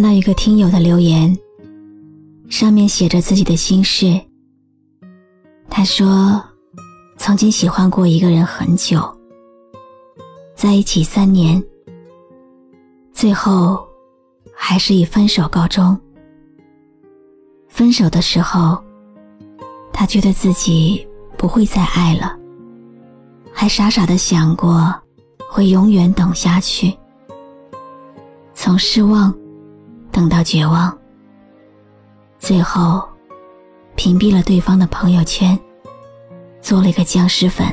看到一个听友的留言，上面写着自己的心事。他说，曾经喜欢过一个人很久，在一起三年，最后还是以分手告终。分手的时候，他觉得自己不会再爱了，还傻傻的想过会永远等下去。从失望等到绝望，最后屏蔽了对方的朋友圈，做了一个僵尸粉。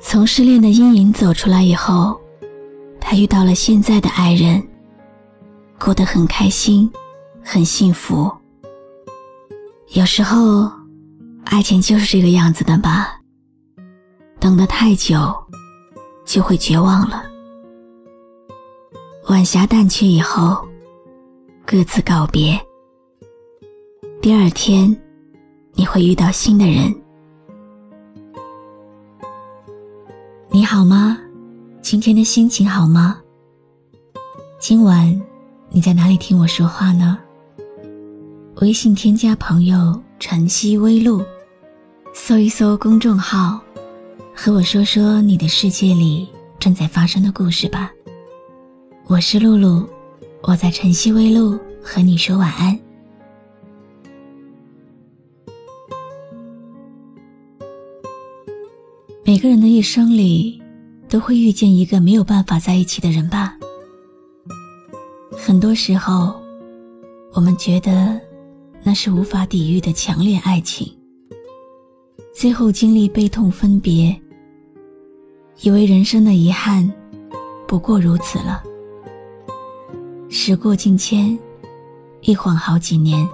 从失恋的阴影走出来以后，他遇到了现在的爱人，过得很开心，很幸福。有时候，爱情就是这个样子的吧，等得太久，就会绝望了。晚霞淡去以后，各自告别。第二天，你会遇到新的人。你好吗？今天的心情好吗？今晚你在哪里听我说话呢？微信添加朋友“晨曦微露”，搜一搜公众号，和我说说你的世界里正在发生的故事吧。我是露露，我在晨曦微露和你说晚安。每个人的一生里，都会遇见一个没有办法在一起的人吧。很多时候，我们觉得那是无法抵御的强烈爱情，最后经历悲痛分别，以为人生的遗憾不过如此了。时过境迁，一晃好几年。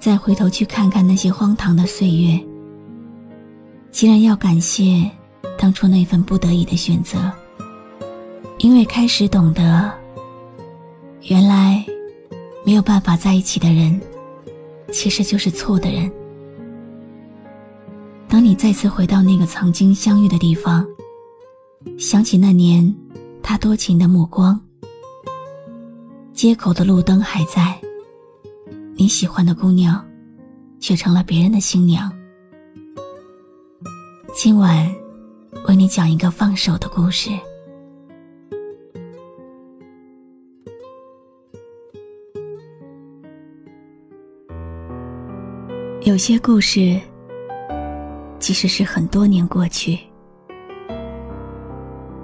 再回头去看看那些荒唐的岁月，竟然要感谢当初那份不得已的选择，因为开始懂得，原来没有办法在一起的人，其实就是错的人。当你再次回到那个曾经相遇的地方，想起那年他多情的目光。街口的路灯还在，你喜欢的姑娘，却成了别人的新娘。今晚，为你讲一个放手的故事。有些故事，即使是很多年过去，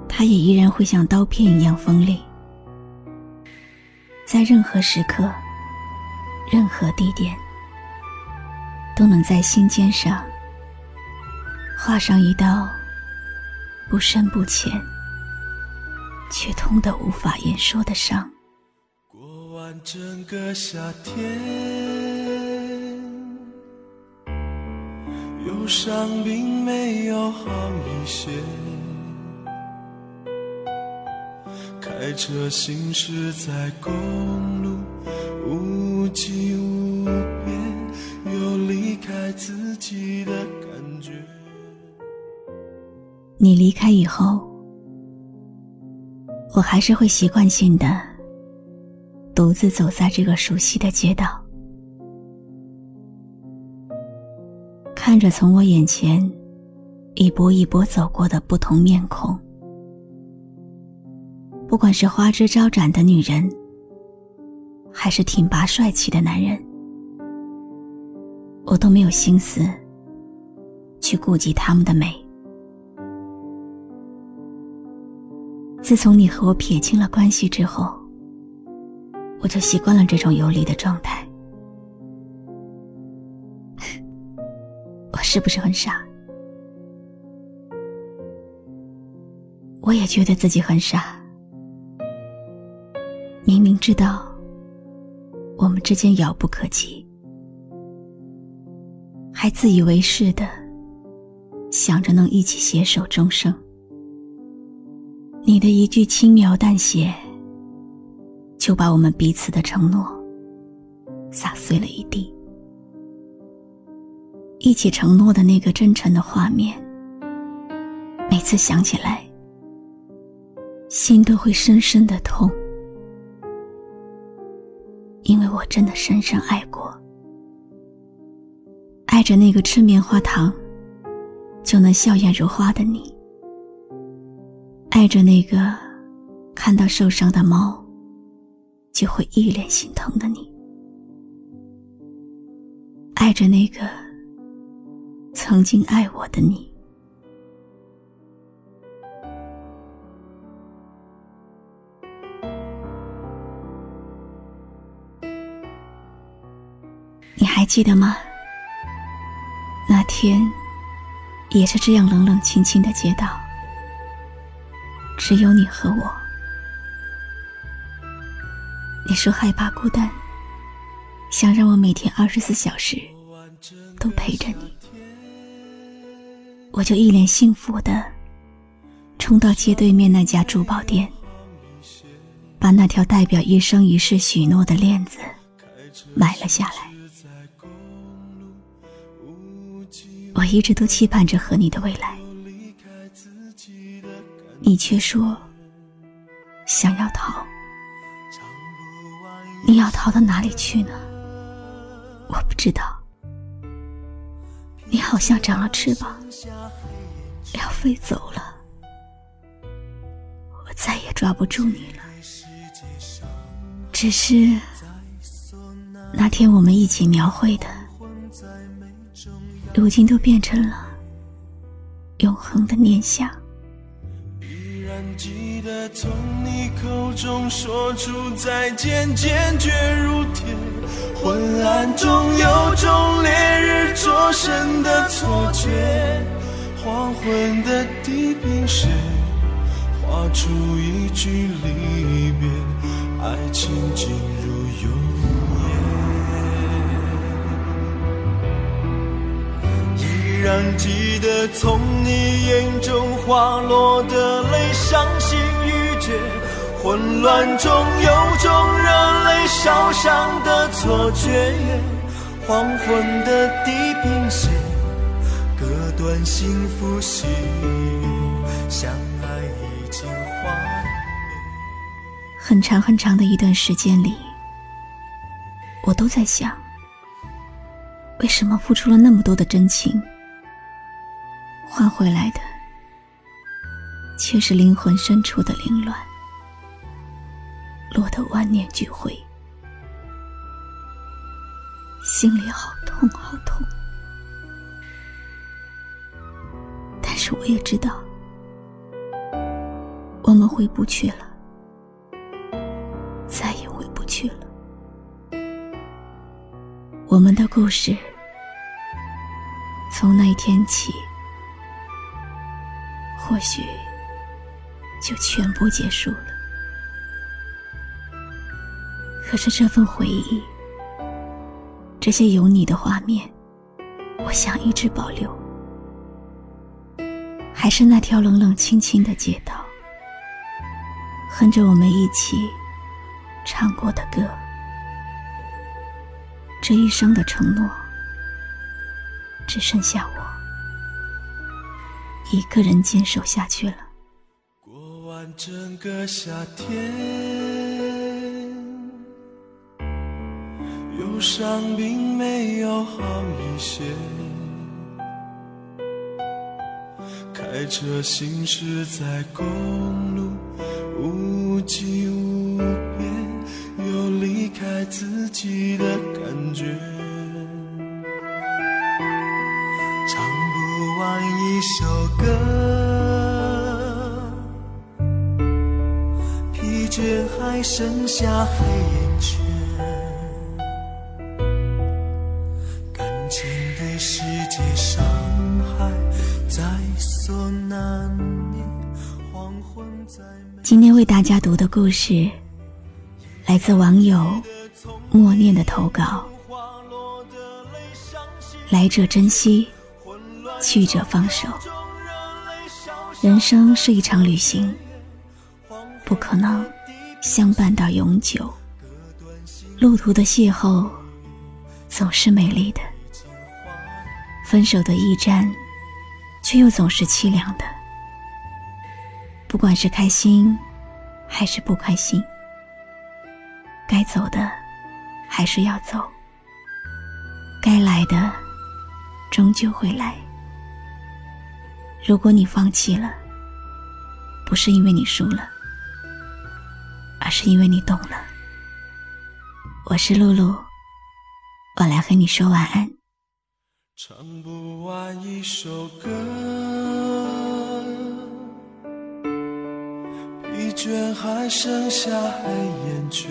它也依然会像刀片一样锋利。在任何时刻、任何地点，都能在心尖上画上一道不深不浅却痛得无法言说的伤。过完整个夏天，忧伤并没有好一些。开车行驶在公路，无际无边，有离开自己的感觉。你离开以后，我还是会习惯性的独自走在这个熟悉的街道，看着从我眼前一波一波走过的不同面孔。不管是花枝招展的女人，还是挺拔帅气的男人，我都没有心思去顾及他们的美。自从你和我撇清了关系之后，我就习惯了这种游离的状态。我是不是很傻？我也觉得自己很傻。明明知道我们之间遥不可及，还自以为是的想着能一起携手终生。你的一句轻描淡写，就把我们彼此的承诺撒碎了一地。一起承诺的那个真诚的画面，每次想起来，心都会深深的痛。因为我真的深深爱过，爱着那个吃棉花糖就能笑颜如花的你，爱着那个看到受伤的猫就会一脸心疼的你，爱着那个曾经爱我的你。记得吗？那天，也是这样冷冷清清的街道，只有你和我。你说害怕孤单，想让我每天二十四小时都陪着你，我就一脸幸福的冲到街对面那家珠宝店，把那条代表一生一世许诺的链子买了下来。我一直都期盼着和你的未来，你却说想要逃。你要逃到哪里去呢？我不知道。你好像长了翅膀，要飞走了，我再也抓不住你了。只是那天我们一起描绘的。如今都变成了永恒的念想。依然记得从你口中说出再见，坚决如铁。昏暗中有种烈日灼身的错觉，黄昏的地平线画出一句离别，爱情进入永。依然记得从你眼中滑落的泪，伤心欲绝。混乱中有种热泪烧伤的错觉。黄昏的地平线，割断幸福喜悦，相爱已经幻灭。很长很长的一段时间里，我都在想，为什么付出了那么多的真情？换回来的，却是灵魂深处的凌乱，落得万念俱灰，心里好痛好痛。但是我也知道，我们回不去了，再也回不去了。我们的故事，从那一天起。或许就全部结束了。可是这份回忆，这些有你的画面，我想一直保留。还是那条冷冷清清的街道，哼着我们一起唱过的歌。这一生的承诺，只剩下我。一个人坚守下去了。过完整个夏天，忧伤并没有好一些。开车行驶在公路，无际无边，有离开自己的感觉。一首歌，疲倦还剩下黑眼圈，感情对世界伤害在所难免。黄昏在今天为大家读的故事，来自网友默念的投稿。来者珍惜，去者放手。人生是一场旅行，不可能相伴到永久。路途的邂逅总是美丽的，分手的驿站却又总是凄凉的。不管是开心还是不开心，该走的还是要走，该来的终究会来。如果你放弃了，不是因为你输了，而是因为你懂了。我是露露，我来和你说晚安。唱不完一首歌，疲倦还剩下黑眼圈。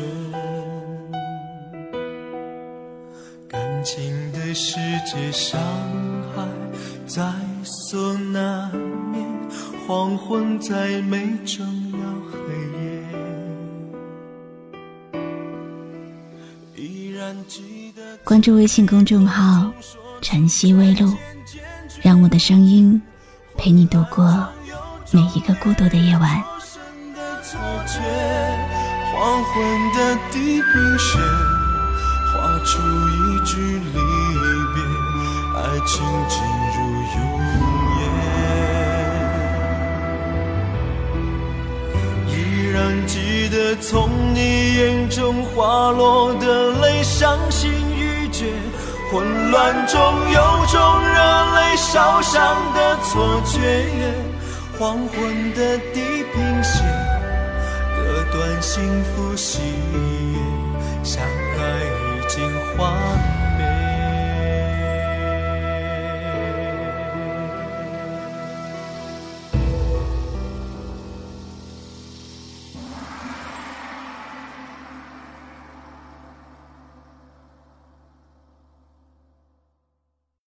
感情的世界，伤害在所难免，黄昏再美，终要黑夜。关注微信公众号“晨曦微露”，让我的声音陪你度过每一个孤独的夜晚。黄昏的地平线，画出一句离别，爱情滑落的泪，伤心欲绝，混乱中有种热泪烧伤的错觉。黄昏的地平线，割断幸福喜悦，